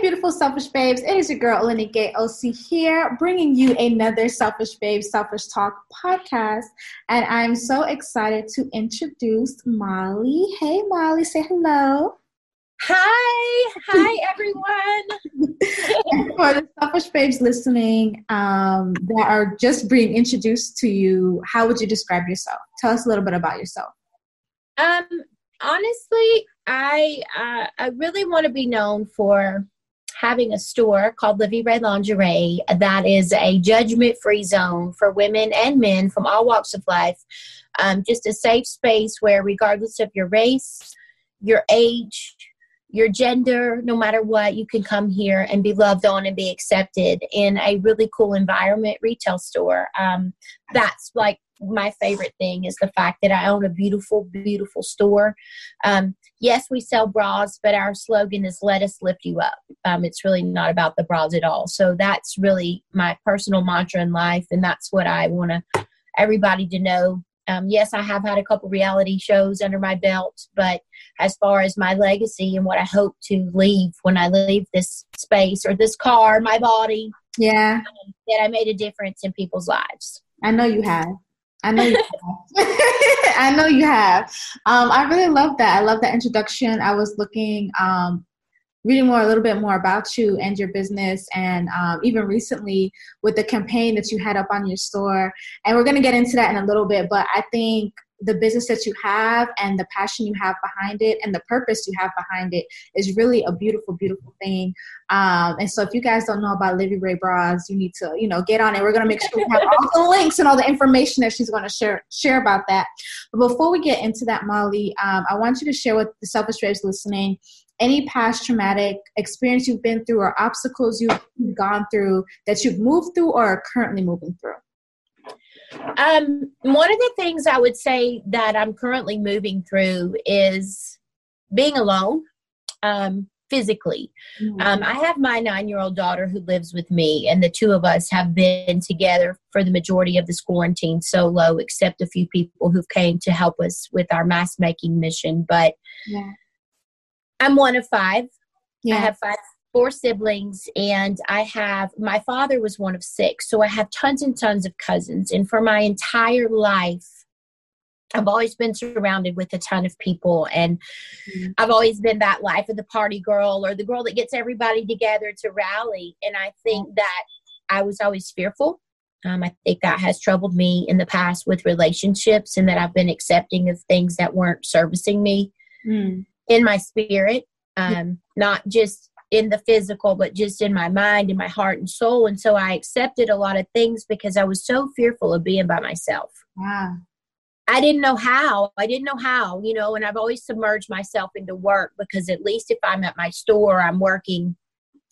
Beautiful selfish babes. It is your girl Olanike OC here, bringing you another Selfish Babe Selfish Talk podcast. And I'm so excited to introduce Molly. Hey, Molly, say hello. Hi, hi everyone. For the selfish babes listening um, that are just being introduced to you, how would you describe yourself? Tell us a little bit about yourself. Um, honestly, I uh, I really want to be known for having a store called Livi Rae Lingerie that is a judgment free zone for women and men from all walks of life. Um, just a safe space where, regardless of your race, your age, your gender, no matter what, you can come here and be loved on and be accepted in a really cool environment retail store. Um, that's like my favorite thing is the fact that I own a beautiful, beautiful store. Um, yes, we sell bras, but our slogan is "Let us lift you up." Um, it's really not about the bras at all. So that's really my personal mantra in life, and that's what I want to everybody to know. Um, yes, I have had a couple reality shows under my belt, but as far as my legacy and what I hope to leave when I leave this space or this car, my body, yeah, um, that I made a difference in people's lives. I know you have. I know you have. I know you have. Um, I really love that. I love that introduction. I was looking, um, reading more, a little bit more about you and your business, and um, even recently with the campaign that you had up on your store. And we're going to get into that in a little bit, but I think the business that you have and the passion you have behind it and the purpose you have behind it is really a beautiful, beautiful thing. Um, and so if you guys don't know about Livi Rae Bras, you need to, you know, get on it. We're going to make sure we have all the links and all the information that she's going to share, share about that. But before we get into that, Molly, um, I want you to share with the Selfish Babes listening any past traumatic experience you've been through or obstacles you've gone through that you've moved through or are currently moving through. Um, one of the things I would say that I'm currently moving through is being alone um, physically. Mm-hmm. Um, I have my nine year old daughter who lives with me, and the two of us have been together for the majority of this quarantine solo, except a few people who came to help us with our mask making mission. But yeah. I'm one of five. Yeah. I have five four siblings and i have my father was one of six so i have tons and tons of cousins and for my entire life i've always been surrounded with a ton of people and mm-hmm. i've always been that life of the party girl or the girl that gets everybody together to rally and i think mm-hmm. that i was always fearful um, i think that has troubled me in the past with relationships and that i've been accepting of things that weren't servicing me mm. in my spirit um, not just in the physical, but just in my mind, in my heart and soul. And so I accepted a lot of things because I was so fearful of being by myself. Wow. I didn't know how. I didn't know how, you know, and I've always submerged myself into work because at least if I'm at my store, I'm working,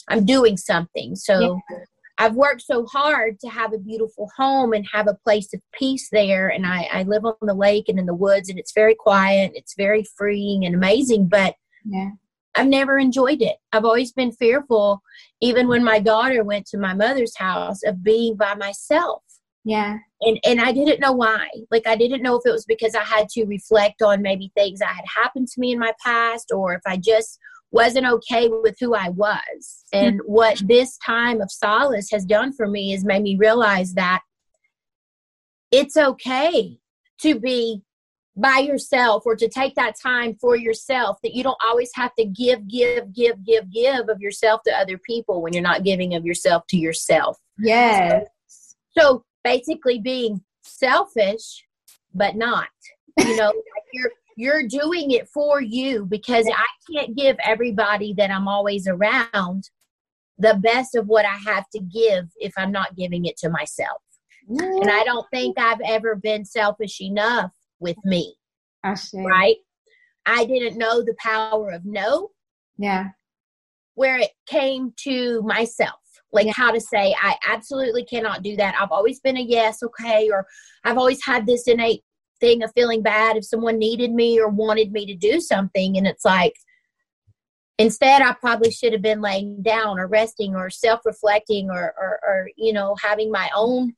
I'm doing something. So yeah. I've worked so hard to have a beautiful home and have a place of peace there. And I, I live on the lake and in the woods, and it's very quiet, it's very freeing and amazing. But yeah. I've never enjoyed it. I've always been fearful, even when my daughter went to my mother's house, of being by myself. Yeah. and and I didn't know why. Like I didn't know if it was because I had to reflect on maybe things that had happened to me in my past, or if I just wasn't okay with who I was. And mm-hmm. what this time of solace has done for me is made me realize that it's okay to be by yourself or to take that time for yourself that you don't always have to give give give give give of yourself to other people when you're not giving of yourself to yourself. Yes. So, so basically being selfish but not. You know you're you're doing it for you because i can't give everybody that i'm always around the best of what i have to give if i'm not giving it to myself. And i don't think i've ever been selfish enough with me. I see. Right? I didn't know the power of no. Yeah. Where it came to myself, like yeah. how to say, I absolutely cannot do that. I've always been a yes, okay, or I've always had this innate thing of feeling bad if someone needed me or wanted me to do something. And it's like, instead, I probably should have been laying down or resting or self reflecting or, or, or, you know, having my own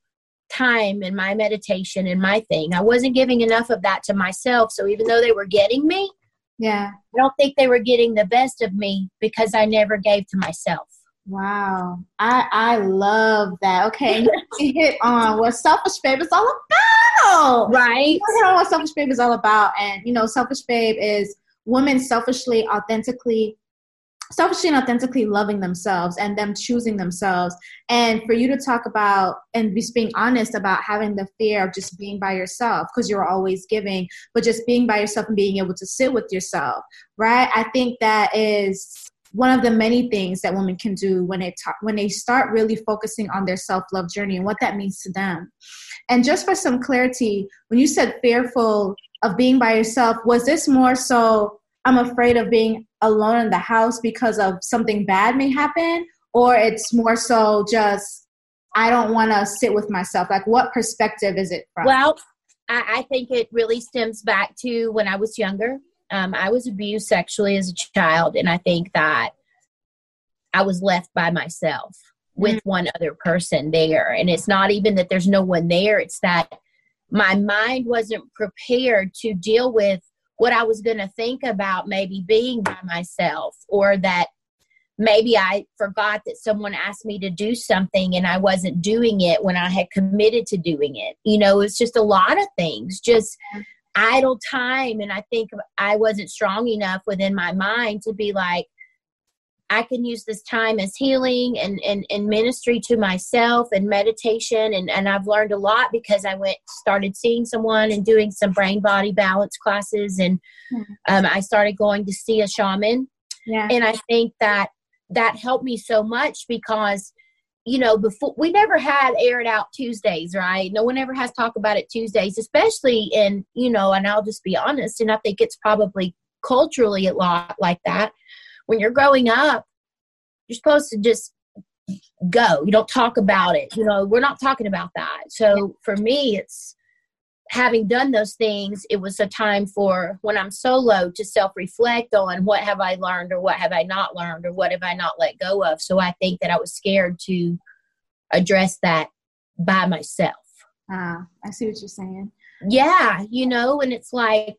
time and my meditation and my thing. I wasn't giving enough of that to myself. So even though they were getting me, yeah, I don't think they were getting the best of me because I never gave to myself. Wow, I I love that. Okay, you hit on what selfish babe is all about, right? You hit on what selfish babe is all about, and you know, selfish babe is women selfishly, authentically selfishly and authentically loving themselves and them choosing themselves. And for you to talk about and just being honest about having the fear of just being by yourself because you're always giving but just being by yourself and being able to sit with yourself right? I think that is one of the many things that women can do when they talk, when they start really focusing on their self-love journey and what that means to them. And just for some clarity when you said fearful of being by yourself was this more so i'm afraid of being alone in the house because of something bad may happen or it's more so just i don't want to sit with myself. Like what perspective is it from? Well I, I think it really stems back to when i was younger. Um, i was abused sexually as a child and i think that i was left by myself with mm-hmm. one other person there. And it's not even that there's no one there it's that my mind wasn't prepared to deal with what I was going to think about maybe being by myself or that maybe I forgot that someone asked me to do something and I wasn't doing it when I had committed to doing it. You know, it's just a lot of things, just idle time. And I think I wasn't strong enough within my mind to be like, I can use this time as healing and, and, and ministry to myself and meditation. And, and I've learned a lot because I went, started seeing someone and doing some brain body balance classes. And hmm. um, I started going to see a shaman. Yeah. And I think that that helped me so much because, you know, before we never had aired out Tuesdays, right? No one ever has talk about it Tuesdays, especially in, you know, and I'll just be honest, and I think it's probably culturally a lot like that when you're growing up, you're supposed to just go. You don't talk about it. You know, we're not talking about that. So for me, it's having done those things, it was a time for when I'm solo to self reflect on what have I learned or what have I not learned or what have I not let go of. So I think that I was scared to address that by myself. Ah, I see what you're saying. Yeah, you know, and it's like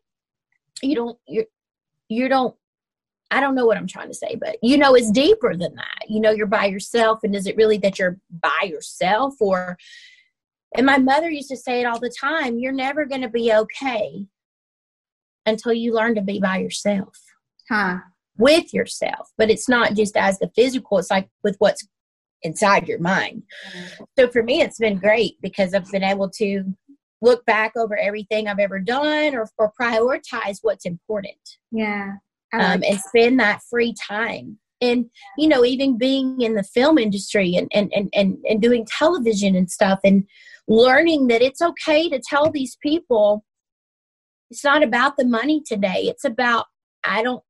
you don't you you don't I don't know what I'm trying to say, but you know, it's deeper than that. You know, you're by yourself, and is it really that you're by yourself? Or, and my mother used to say it all the time you're never going to be okay until you learn to be by yourself. Huh. With yourself. But it's not just as the physical, it's like with what's inside your mind. So for me, it's been great because I've been able to look back over everything I've ever done or, or prioritize what's important. Yeah um, and spend that free time. And you know even being in the film industry and, and and and and doing television and stuff and learning that it's okay to tell these people it's not about the money today. It's about i don't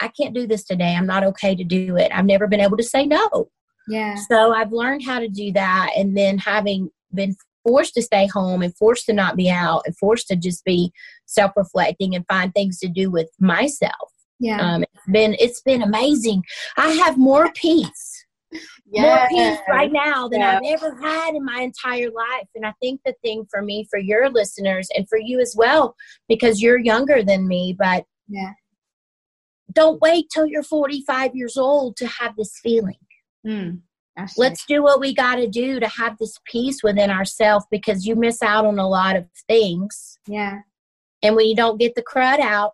i can't do this today. I'm not okay to do it. I've never been able to say no. Yeah. So i've learned how to do that. And then having been forced to stay home and forced to not be out and forced to just be self-reflecting and find things to do with myself yeah. Um, it's been it's been amazing. I have more peace more peace right now than yeah. I've ever had in my entire life. And I think the thing for me, for your listeners, and for you as well, because you're younger than me, but yeah, don't wait till you're 45 years old to have this feeling. Mm, Let's do what we got to do to have this peace within ourselves because you miss out on a lot of things. Yeah. And when you don't get the crud out,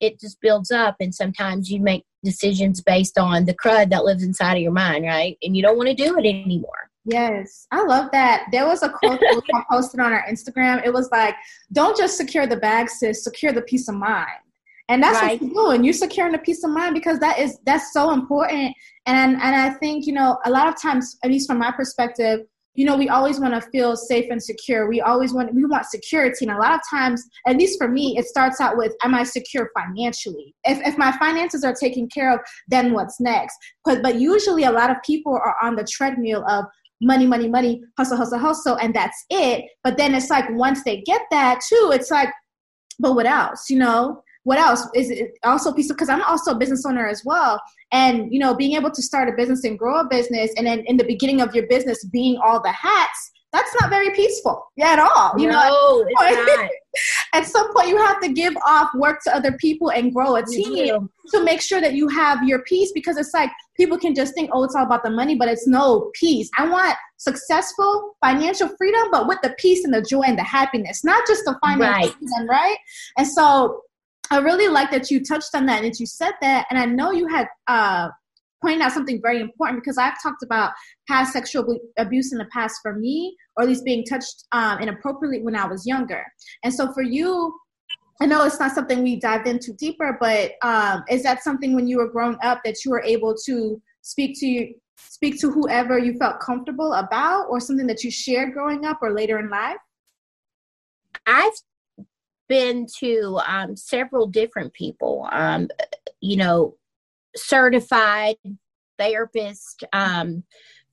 it just builds up. And sometimes you make decisions based on the crud that lives inside of your mind, right? And you don't want to do it anymore. Yes, I love that. There was a quote that I posted on our Instagram. It was like, "Don't just secure the bag, sis. Secure the peace of mind." And that's right. what you're doing. You're securing a peace of mind because that is that's so important. And and I think you know a lot of times, at least from my perspective, you know, we always want to feel safe and secure. We always want we want security, and a lot of times, at least for me, it starts out with, "Am I secure financially? If if my finances are taken care of, then what's next?" But but usually, a lot of people are on the treadmill of money, money, money, hustle, hustle, hustle, and that's it. But then it's like once they get that too, it's like, but what else? You know, what else is it also piece of because i'm also a business owner as well and you know being able to start a business and grow a business and then in the beginning of your business being all the hats that's not very peaceful yeah, at all you no, know it's not. at some point you have to give off work to other people and grow a team to make sure that you have your peace because it's like people can just think oh it's all about the money but it's no peace i want successful financial freedom but with the peace and the joy and the happiness not just the financial right. freedom right and so I really like that you touched on that and that you said that. And I know you had uh, pointed out something very important because I've talked about past sexual abuse in the past for me, or at least being touched um, inappropriately when I was younger. And so for you, I know it's not something we dived into deeper, but um, is that something when you were growing up that you were able to speak to speak to whoever you felt comfortable about, or something that you shared growing up or later in life? I've been to um, several different people, um, you know, certified therapist, um,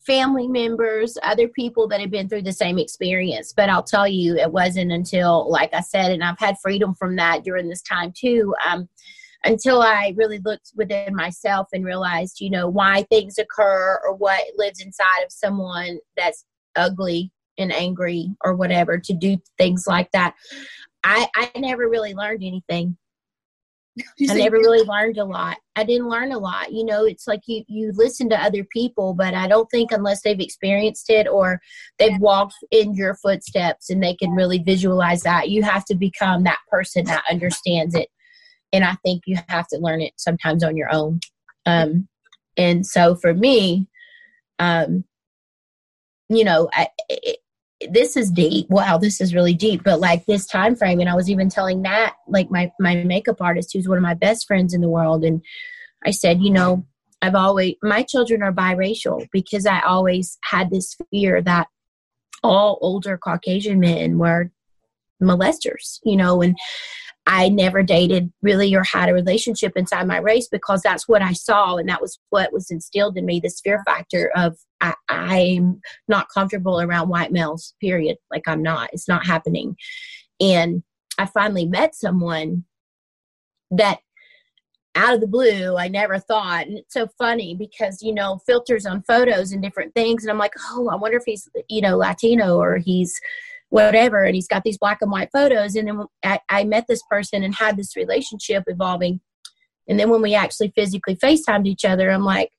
family members, other people that have been through the same experience. But I'll tell you, it wasn't until, like I said, and I've had freedom from that during this time too. Um, until I really looked within myself and realized, you know, why things occur or what lives inside of someone that's ugly and angry or whatever to do things like that. I, I never really learned anything. I never really learned a lot. I didn't learn a lot. You know, it's like you you listen to other people, but I don't think unless they've experienced it or they've walked in your footsteps and they can really visualize that, you have to become that person that understands it. And I think you have to learn it sometimes on your own. Um, and so for me, um, you know, I, it, this is deep. Wow this is really deep. But like this time frame and i was even telling that like my my makeup artist who's one of my best friends in the world and i said you know i've always my children are biracial because i always had this fear that all older caucasian men were molesters you know and I never dated really or had a relationship inside my race because that's what I saw and that was what was instilled in me this fear factor of I, I'm not comfortable around white males, period. Like I'm not, it's not happening. And I finally met someone that out of the blue I never thought. And it's so funny because, you know, filters on photos and different things. And I'm like, oh, I wonder if he's, you know, Latino or he's whatever and he's got these black and white photos and then I, I, met this person and had this relationship evolving. And then when we actually physically facetimed each other i'm like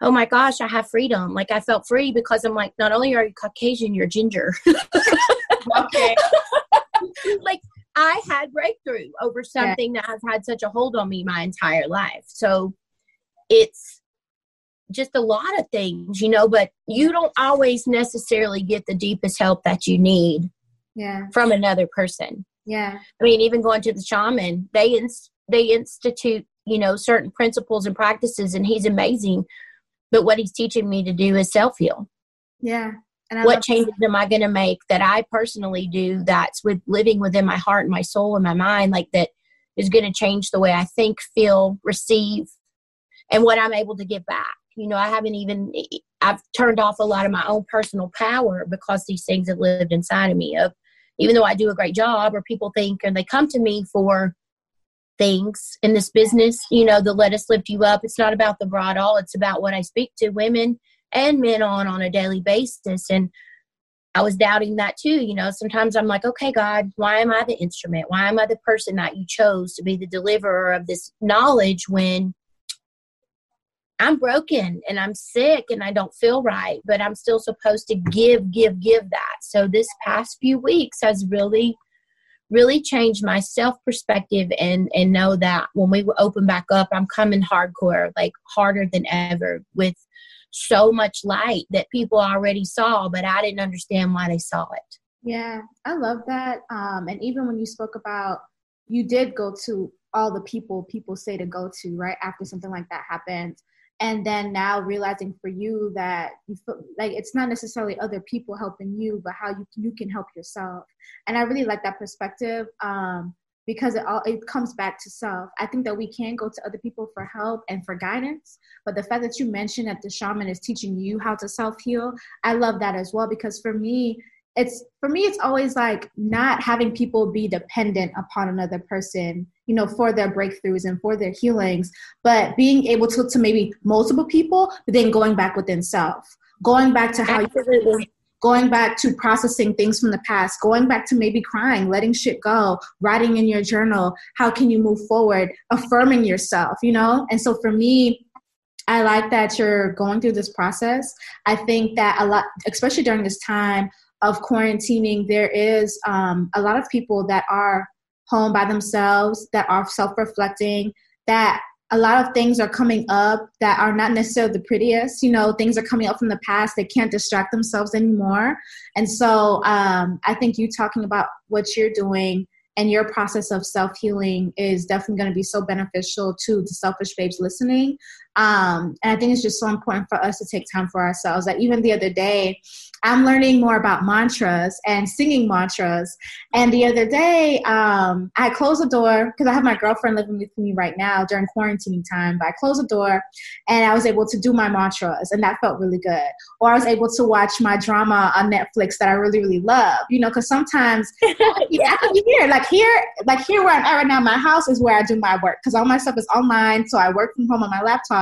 oh my gosh i have freedom. Like i felt free because i'm like not only are you caucasian you're ginger. Okay. Like i had breakthrough over something yeah. that has had such a hold on me my entire life. So it's just a lot of things, you know, but you don't always necessarily get the deepest help that you need yeah. from another person. Yeah. I mean, even going to the shaman, they ins- they institute, you know, certain principles and practices and he's amazing. But what he's teaching me to do is self heal. Yeah. And what changes that. am I going to make that I personally do that's with living within my heart and my soul and my mind, like that is going to change the way I think, feel, receive, and what I'm able to give back. You know, I haven't even, I've turned off a lot of my own personal power because these things have lived inside of me. Of even though I do a great job, or people think, and they come to me for things in this business. You know, the let us lift you up. It's not about the broad all. It's about what I speak to women and men on on a daily basis. And I was doubting that too. You know, sometimes I'm like, okay, God, why am I the instrument? Why am I the person that you chose to be the deliverer of this knowledge when I'm broken and I'm sick and I don't feel right, but I'm still supposed to give, give, give that. So this past few weeks has really, really changed my self perspective and and know that when we open back up, I'm coming hardcore, like harder than ever with so much light that people already saw, but I didn't understand why they saw it. Yeah, I love that. Um, and even when you spoke about you did go to all the people people say to go to right after something like that happens and then now realizing for you that you feel like it's not necessarily other people helping you but how you you can help yourself. And i really like that perspective um, because it all it comes back to self. I think that we can go to other people for help and for guidance but the fact that you mentioned that the shaman is teaching you how to self heal i love that as well because for me it's for me it's always like not having people be dependent upon another person you know for their breakthroughs and for their healings but being able to to maybe multiple people but then going back within self going back to how you going back to processing things from the past going back to maybe crying letting shit go writing in your journal how can you move forward affirming yourself you know and so for me I like that you're going through this process. I think that a lot, especially during this time, of quarantining, there is um, a lot of people that are home by themselves, that are self reflecting, that a lot of things are coming up that are not necessarily the prettiest. You know, things are coming up from the past. They can't distract themselves anymore. And so um, I think you talking about what you're doing and your process of self healing is definitely going to be so beneficial to the selfish babes listening. Um, and I think it's just so important for us to take time for ourselves. Like even the other day, I'm learning more about mantras and singing mantras. And the other day, um, I closed the door because I have my girlfriend living with me right now during quarantine time. But I closed the door and I was able to do my mantras, and that felt really good. Or I was able to watch my drama on Netflix that I really, really love. You know, because sometimes yeah, I can be here, like here, like here where I'm at right now. My house is where I do my work because all my stuff is online, so I work from home on my laptop.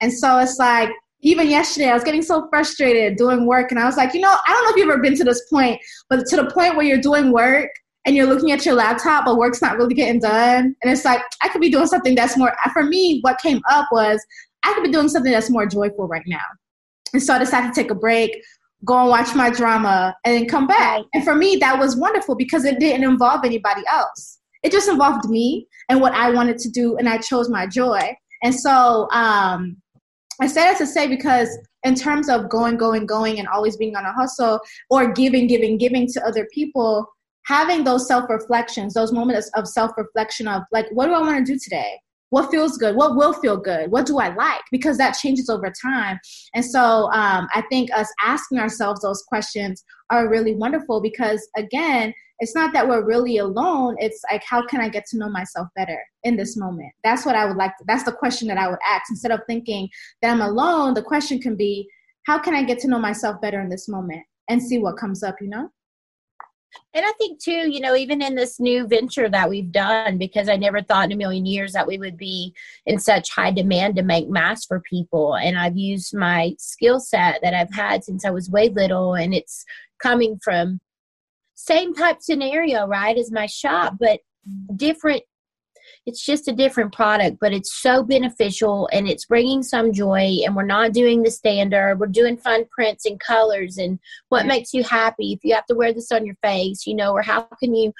And so it's like even yesterday, I was getting so frustrated doing work, and I was like, you know, I don't know if you've ever been to this point, but to the point where you're doing work and you're looking at your laptop, but work's not really getting done, and it's like I could be doing something that's more. For me, what came up was I could be doing something that's more joyful right now, and so I decided to take a break, go and watch my drama, and then come back. And for me, that was wonderful because it didn't involve anybody else. It just involved me and what I wanted to do, and I chose my joy. And so um, I say that to say because in terms of going, going, going, and always being on a hustle or giving, giving, giving to other people, having those self reflections, those moments of self reflection of like, what do I want to do today? What feels good? What will feel good? What do I like? Because that changes over time. And so um, I think us asking ourselves those questions are really wonderful because, again, it's not that we're really alone it's like how can i get to know myself better in this moment? That's what i would like to, that's the question that i would ask. Instead of thinking that i'm alone the question can be how can i get to know myself better in this moment and see what comes up you know? And I think too, you know, even in this new venture that we've done, because I never thought in a million years that we would be in such high demand to make masks for people. And I've used my skill set that I've had since I was way little, and it's coming from same type scenario, right, as my shop, but different. It's just a different product, but it's so beneficial and it's bringing some joy. And we're not doing the standard. We're doing fun prints and colors and what makes you happy. If you have to wear this on your face, you know, or how can you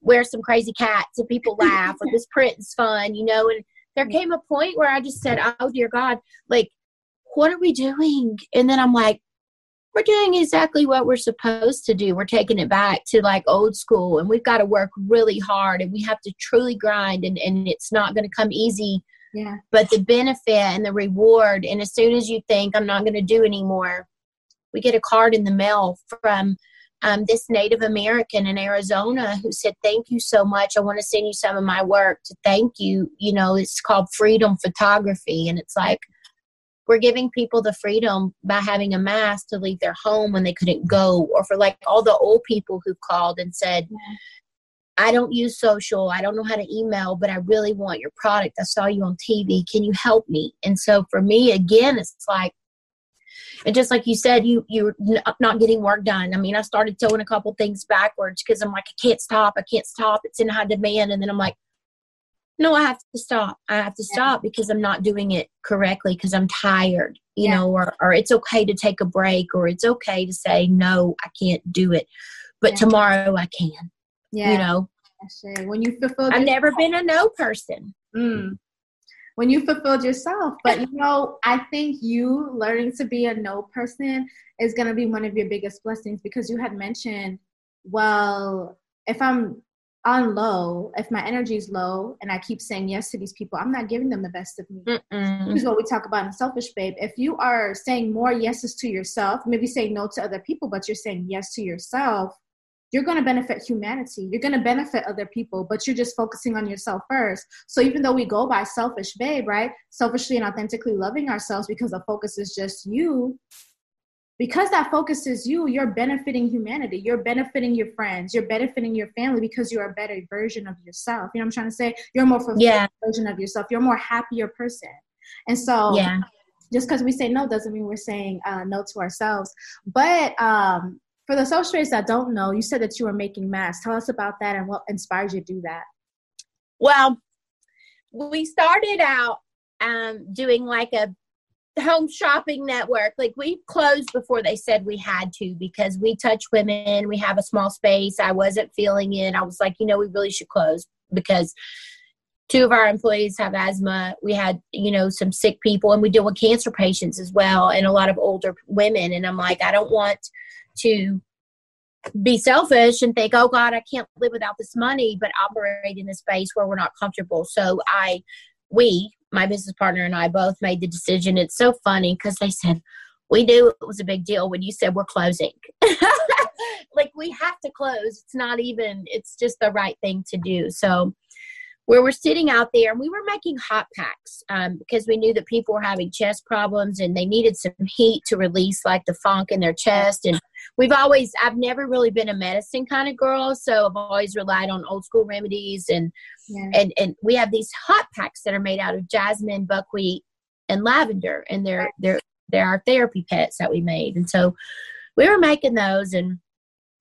wear some crazy cats and people laugh or this print is fun, you know? And there came a point where I just said, oh, dear God, like, what are we doing? And then I'm like, we're doing exactly what we're supposed to do. We're taking it back to like old school and we've got to work really hard and we have to truly grind and, and it's not going to come easy. Yeah. But the benefit and the reward, and as soon as you think I'm not going to do anymore, we get a card in the mail from um, this Native American in Arizona who said, Thank you so much. I want to send you some of my work to thank you. You know, it's called Freedom Photography. And it's like, we're giving people the freedom by having a mask to leave their home when they couldn't go or for like all the old people who called and said I don't use social. I don't know how to email, but I really want your product. I saw you on TV. Can you help me? And so for me, again, it's like, and just like you said, you you're not getting work done. I mean, I started throwing a couple things backwards because I'm like, I can't stop. I can't stop. It's in high demand, and then I'm like, no, I have to stop. I have to stop because I'm not doing it correctly because I'm tired, you yeah. know, or, or it's okay to take a break or it's okay to say, no, I can't do it, but yeah. tomorrow I can, yeah. you know. When you fulfill, I've never been a no person. Mm. When you fulfilled yourself, but you know, I think you learning to be a no person is going to be one of your biggest blessings because you had mentioned, well, if I'm on low, if my energy is low and I keep saying yes to these people, I'm not giving them the best of me. Mm-mm. This is what we talk about in Selfish Babe. If you are saying more yeses to yourself, maybe saying no to other people, but you're saying yes to yourself, you're going to benefit humanity. You're going to benefit other people, but you're just focusing on yourself first. So even though we go by selfish babe, right? Selfishly and authentically loving ourselves because the focus is just you, because that focuses you, you're benefiting humanity. You're benefiting your friends. You're benefiting your family because you're a better version of yourself. You know what I'm trying to say? You're a more fulfilled yeah. version of yourself. You're a more happier person. And so, yeah. just because we say no doesn't mean we're saying uh, no to ourselves. But um, for the socialists that don't know, you said that you were making masks. Tell us about that and what inspired you to do that. Well, we started out um, doing like a home shopping network like we closed before they said we had to because we touch women we have a small space. I wasn't feeling it. I was like you know we really should close because two of our employees have asthma. We had you know some sick people and we deal with cancer patients as well and a lot of older women. And i'm like i don't want to be selfish and think oh god i can't live without this money but operate in a space where we're not comfortable. So i we my business partner and I both made the decision. It's so funny because they said, we knew it was a big deal when you said we're closing. like we have to close. It's not even, it's just the right thing to do. So where we're sitting out there and we were making hot packs um, because we knew that people were having chest problems and they needed some heat to release like the funk in their chest and we've always i've never really been a medicine kind of girl so i've always relied on old school remedies and yeah. and and we have these hot packs that are made out of jasmine buckwheat and lavender and they're they're they're our therapy pets that we made and so we were making those and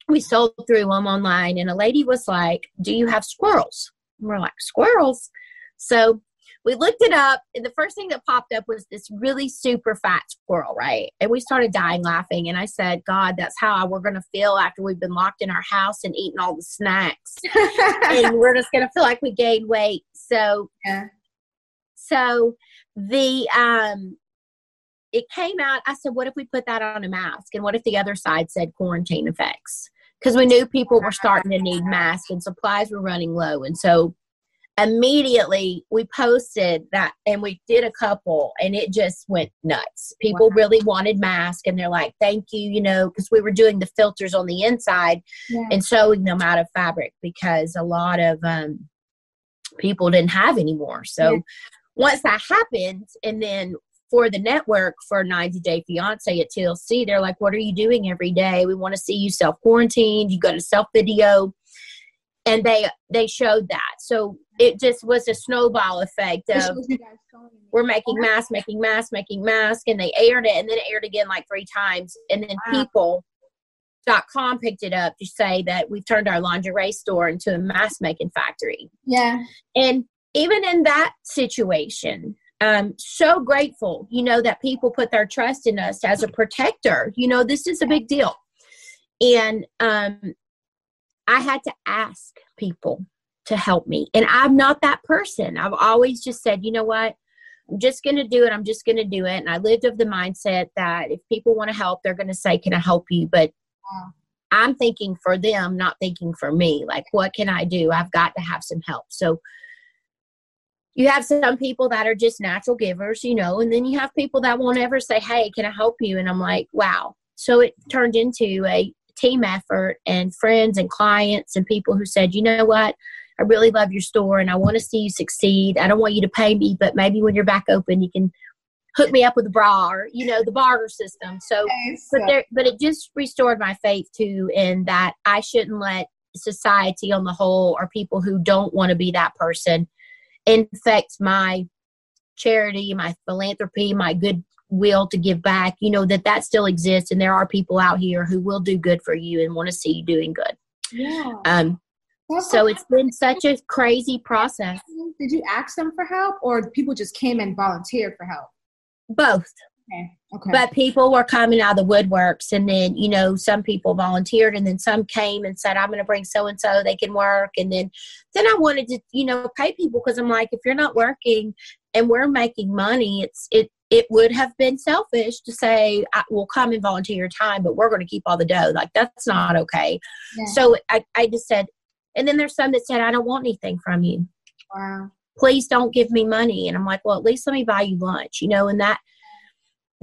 we sold through them online and a lady was like do you have squirrels and we're like, squirrels. So we looked it up, and the first thing that popped up was this really super fat squirrel, right? And we started dying laughing. And I said, God, that's how we're going to feel after we've been locked in our house and eating all the snacks. and we're just going to feel like we gained weight. So, yeah. so the, um, it came out. I said, what if we put that on a mask? And what if the other side said quarantine effects? Because we knew people were starting to need masks and supplies were running low. And so immediately we posted that and we did a couple and it just went nuts. People wow. really wanted masks and they're like, thank you, you know, because we were doing the filters on the inside yeah. and sewing them out of fabric because a lot of um, people didn't have any more. So yeah. once that happened and then for the network for 90 Day Fiance at TLC, they're like, What are you doing every day? We want to see you self quarantined. You got a self video. And they they showed that. So it just was a snowball effect of we're making masks, making masks, making masks, and they aired it and then it aired again like three times. And then wow. people dot com picked it up to say that we've turned our lingerie store into a mask making factory. Yeah. And even in that situation, um, so grateful, you know, that people put their trust in us as a protector. You know, this is a big deal. And um, I had to ask people to help me. And I'm not that person. I've always just said, you know what? I'm just going to do it. I'm just going to do it. And I lived of the mindset that if people want to help, they're going to say, Can I help you? But I'm thinking for them, not thinking for me. Like, what can I do? I've got to have some help. So you have some people that are just natural givers, you know, and then you have people that won't ever say, Hey, can I help you? And I'm like, wow. So it turned into a team effort and friends and clients and people who said, you know what? I really love your store and I want to see you succeed. I don't want you to pay me, but maybe when you're back open, you can hook me up with a bra or, you know, the barter system. So, but there, but it just restored my faith too in that I shouldn't let society on the whole or people who don't want to be that person infects my charity, my philanthropy, my goodwill to give back, you know, that that still exists. And there are people out here who will do good for you and want to see you doing good. Yeah. Um, so it's been such a crazy process. Did you ask them for help or people just came and volunteered for help? Both. Okay. Okay. But people were coming out of the woodworks, and then you know some people volunteered, and then some came and said, "I'm going to bring so and so; they can work." And then, then I wanted to you know pay people because I'm like, if you're not working and we're making money, it's it it would have been selfish to say, "We'll come and volunteer your time, but we're going to keep all the dough." Like that's not okay. Yeah. So I I just said, and then there's some that said, "I don't want anything from you." Wow. Please don't give me money, and I'm like, well, at least let me buy you lunch, you know, and that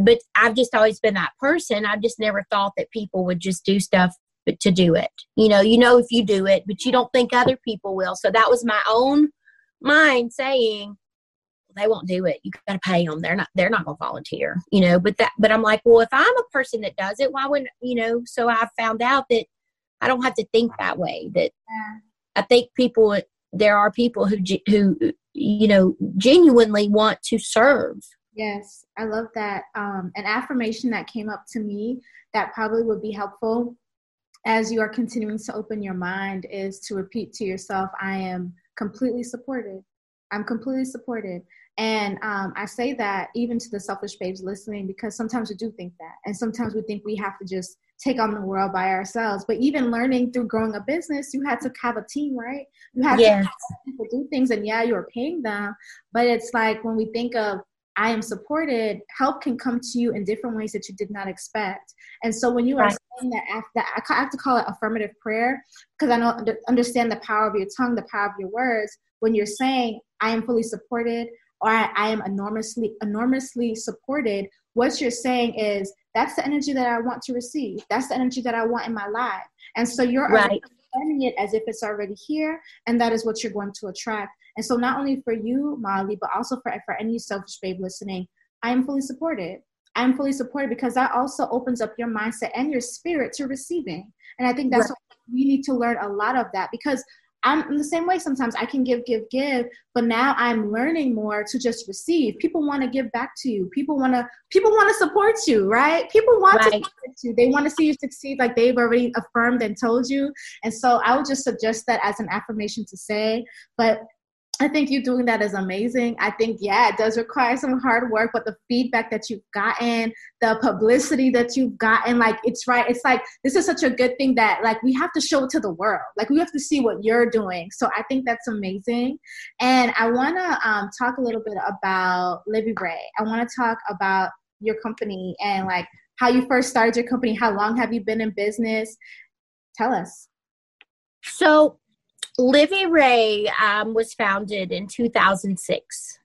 but I've just always been that person. I've just never thought that people would just do stuff to do it. You know, you know if you do it, but you don't think other people will. So that was my own mind saying they won't do it. You got to pay them. They're not. They're not going to volunteer. You know. But that. But I'm like, well, if I'm a person that does it, why wouldn't you know? So I found out that I don't have to think that way. That. I think people. There are people who who you know genuinely want to serve Yes, I love that. Um, an affirmation that came up to me that probably would be helpful as you are continuing to open your mind is to repeat to yourself, I am completely supported. I'm completely supported. And um, I say that even to the selfish babes listening because sometimes we do think that. And sometimes we think we have to just take on the world by ourselves. But even learning through growing a business, you had to have a team, right? You had yes. to have people do things, and yeah, you were paying them. But it's like when we think of I am supported, help can come to you in different ways that you did not expect. And so when you are saying that, after, I have to call it affirmative prayer because I know understand the power of your tongue, the power of your words. When you're saying I am fully supported or I, am enormously enormously supported, what you're saying is that's the energy that I want to receive. That's the energy that I want in my life. And so you're right. it as if it's already here, and that is what you're going to attract. And so, not only for you, Molly, but also for, for any selfish babe listening, I am fully supported. I'm fully supported because that also opens up your mindset and your spirit to receiving. And I think that's right. what we need to learn a lot of that because I'm in the same way sometimes I can give, give, give, but now I'm learning more to just receive. People want to give back to you. People want to people want to support you, right? People want right. to support you. They want to see you succeed like they've already affirmed and told you. And so I would just suggest that as an affirmation to say, but I think you doing that is amazing. I think, yeah, it does require some hard work, but the feedback that you've gotten, the publicity that you've gotten, like, it's right. It's like, this is such a good thing that, like, we have to show it to the world. Like, we have to see what you're doing. So I think that's amazing. And I want to um, talk a little bit about Livi Rae. I want to talk about your company and, like, how you first started your company. How long have you been in business? Tell us. So, Livi Rae um, was founded in 2006.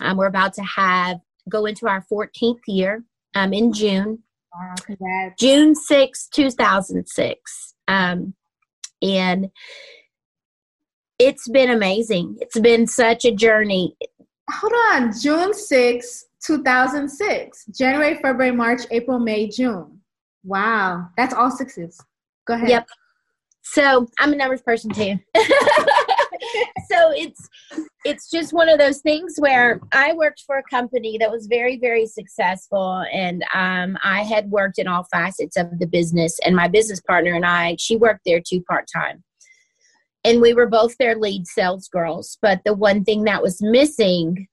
Um, we're about to have go into our 14th year um, in June. Wow, June 6, 2006. Um, and it's been amazing. It's been such a journey. Hold on, June 6, 2006. January, February, March, April, May, June. Wow, that's all sixes. Go ahead. Yep. So I'm a numbers person too. so it's it's just one of those things where I worked for a company that was very very successful, and um, I had worked in all facets of the business. And my business partner and I, she worked there too part time, and we were both their lead sales girls. But the one thing that was missing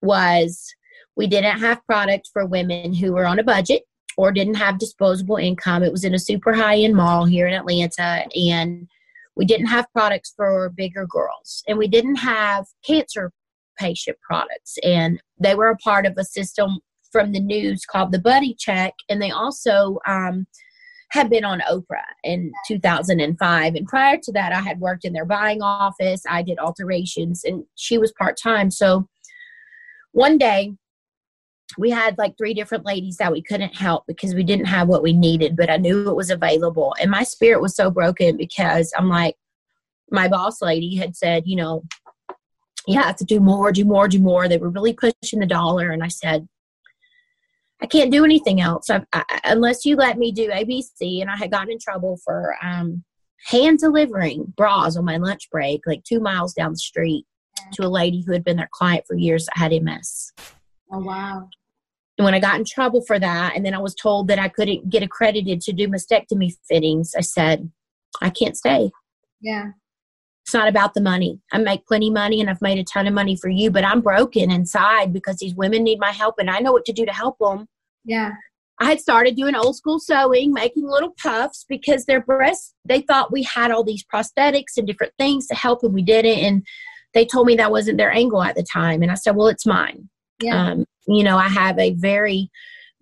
was we didn't have product for women who were on a budget or didn't have disposable income. It was in a super high end mall here in Atlanta, and we didn't have products for bigger girls, and we didn't have cancer patient products. And they were a part of a system from the news called the Buddy Check, and they also um, had been on Oprah in 2005. And prior to that, I had worked in their buying office. I did alterations, and she was part time. So one day, we had like three different ladies that we couldn't help because we didn't have what we needed, but I knew it was available. And my spirit was so broken because I'm like, my boss lady had said, you know, you have to do more, do more, do more. They were really pushing the dollar. And I said, I can't do anything else I, I, unless you let me do ABC. And I had gotten in trouble for um, hand delivering bras on my lunch break, like two miles down the street, to a lady who had been their client for years that had MS. Oh, wow. And when I got in trouble for that, and then I was told that I couldn't get accredited to do mastectomy fittings, I said, I can't stay. Yeah. It's not about the money. I make plenty money and I've made a ton of money for you, but I'm broken inside because these women need my help and I know what to do to help them. Yeah. I had started doing old school sewing, making little puffs because their breasts, they thought we had all these prosthetics and different things to help and we didn't. And they told me that wasn't their angle at the time. And I said, well, it's mine. Yeah. Um, you know, I have a very,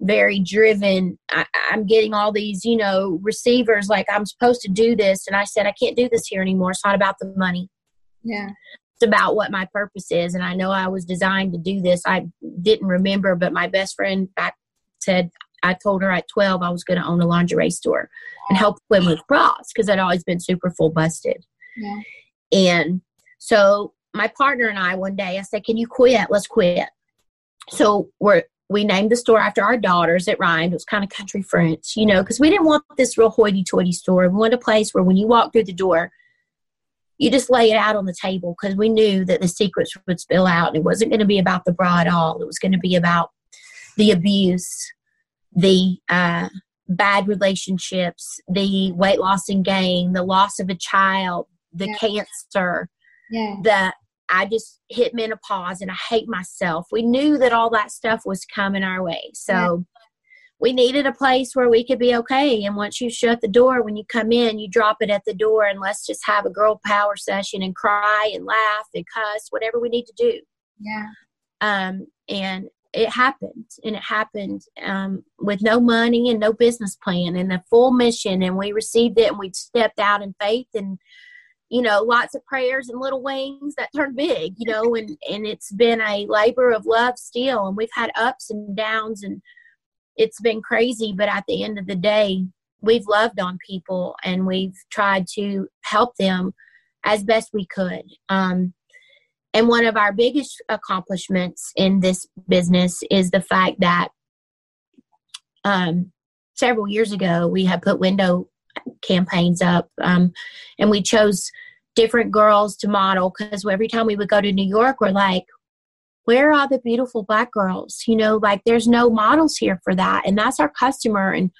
very driven, I, I'm getting all these, you know, receivers like I'm supposed to do this. And I said, I can't do this here anymore. It's not about the money. yeah. It's about what my purpose is. And I know I was designed to do this. I didn't remember, but my best friend back said, I told her at 12 I was going to own a lingerie store and help women with bras because I'd always been super full busted. Yeah. And so my partner and I one day I said, "Can you quit? Let's quit." So we're we named the store after our daughters. It rhymed. It was kind of country French, you know, because we didn't want this real hoity-toity store. We wanted a place where when you walk through the door, you just lay it out on the table because we knew that the secrets would spill out. And it wasn't going to be about the bra at all. It was going to be about the abuse, the uh, bad relationships, the weight loss and gain, the loss of a child, the Yeah. cancer, Yeah. that I just hit menopause and I hate myself. We knew that all that stuff was coming our way. So Yeah. we needed a place where we could be okay. And once you shut the door, when you come in, you drop it at the door and let's just have a girl power session and cry and laugh and cuss, whatever we need to do. Yeah. Um, and it happened and it happened um, with no money and no business plan and a full mission and we received it and we stepped out in faith and you know lots of prayers and little wings that turned big you know and and it's been a labor of love still and we've had ups and downs and it's been crazy but at the end of the day we've loved on people and we've tried to help them as best we could. Um, and one of our biggest accomplishments in this business is the fact that um, several years ago we had put window campaigns up um, and we chose different girls to model because every time we would go to New York, we're like, where are the beautiful black girls? You know, like there's no models here for that. And that's our customer. And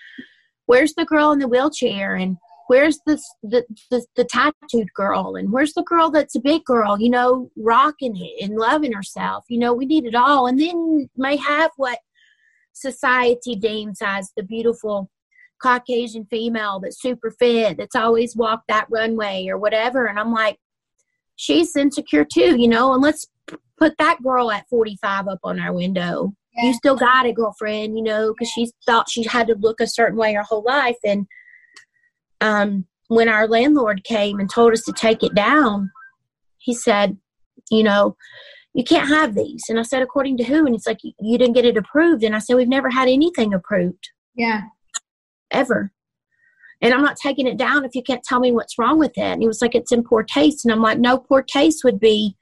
where's the girl in the wheelchair? And where's the, the, the, the tattooed girl? And where's the girl that's a big girl, you know, rocking it and loving herself? You know, we need it all. And then may have what society deems as the beautiful Caucasian female that's super fit, that's always walked that runway or whatever. And I'm like, she's insecure too, you know, and let's put that girl at 45 up on our window. Yeah. You still got it, girlfriend, you know, because she thought she had to look a certain way her whole life. And um, when our landlord came and told us to take it down, he said, you know, you can't have these. And I said, according to who? And he's like, you didn't get it approved. And I said, we've never had anything approved Yeah. Ever. And I'm not taking it down if you can't tell me what's wrong with it. And he was like, it's in poor taste. And I'm like, no, poor taste would be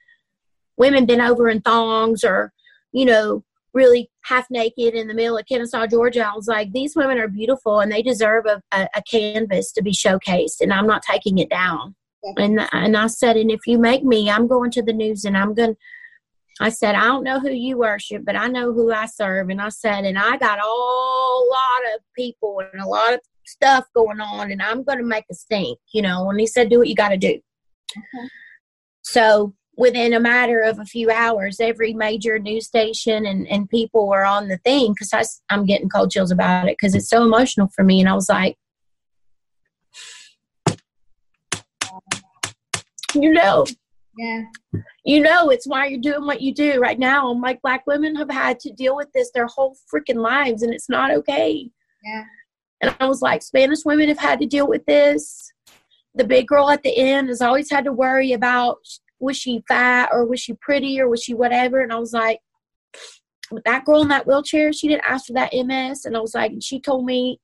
women bent over in thongs or, you know, really half naked in the middle of Kennesaw, Georgia. I was like, these women are beautiful and they deserve a, a, a canvas to be showcased. And I'm not taking it down. And, and I said, and if you make me, I'm going to the news and I'm going, I said, I don't know who you worship, but I know who I serve. And I said, and I got a lot of people and a lot of stuff going on, and I'm going to make a stink, you know. And he said, do what you got to do. Okay. So within a matter of a few hours, every major news station and, and people were on the thing because I'm getting cold chills about it because it's so emotional for me. And I was like, you know, Yeah. you know it's why you're doing what you do. Right now i'm like black women have had to deal with this their whole freaking lives and it's not okay. Yeah. and i was like spanish women have had to deal with this. The big girl at the end has always had to worry about was she fat or was she pretty or was she whatever? And i was like that girl in that wheelchair she didn't ask for that ms and i was like she told me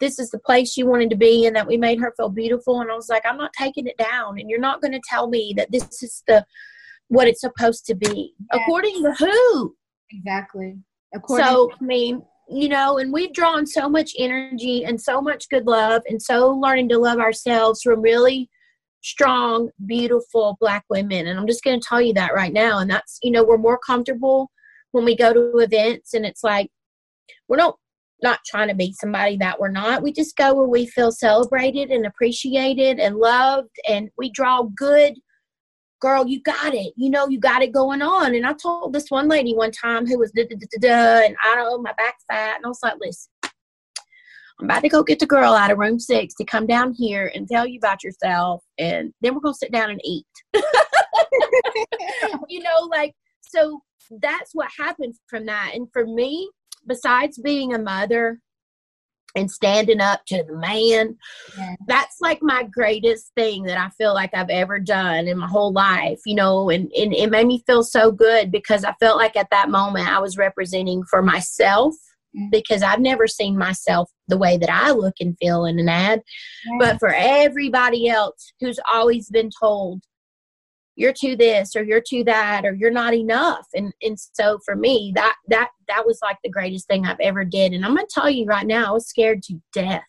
this is the place she wanted to be and that we made her feel beautiful and i was like i'm not taking it down and you're not going to tell me that this is the what it's supposed to be Yeah. according to who Exactly. According so i mean you know, and we've drawn so much energy and so much good love and so learning to love ourselves from really strong, beautiful black women. And I'm just going to tell you that right now. And that's, you know, we're more comfortable when we go to events and it's like, we're not not trying to be somebody that we're not. We just go where we feel celebrated and appreciated and loved, and we draw good. Girl, you got it. You know, you got it going on. And I told this one lady one time who was da da da da, and I don't know, my back's fat. And I was like, listen, I'm about to go get the girl out of room six to come down here and tell you about yourself. And then we're to sit down and eat. you know, like, so that's what happened from that. And for me, besides being a mother and standing up to the man, yeah. that's like my greatest thing that I feel like I've ever done in my whole life, you know, and, and it made me feel so good because I felt like at that moment I was representing for myself mm. because I've never seen myself the way that I look and feel in an ad. Yeah. But for everybody else who's always been told you're to this or you're to that or you're not enough. And and so for me that that that was like the greatest thing i've ever did. And i'm gonna tell you right now i was scared to death.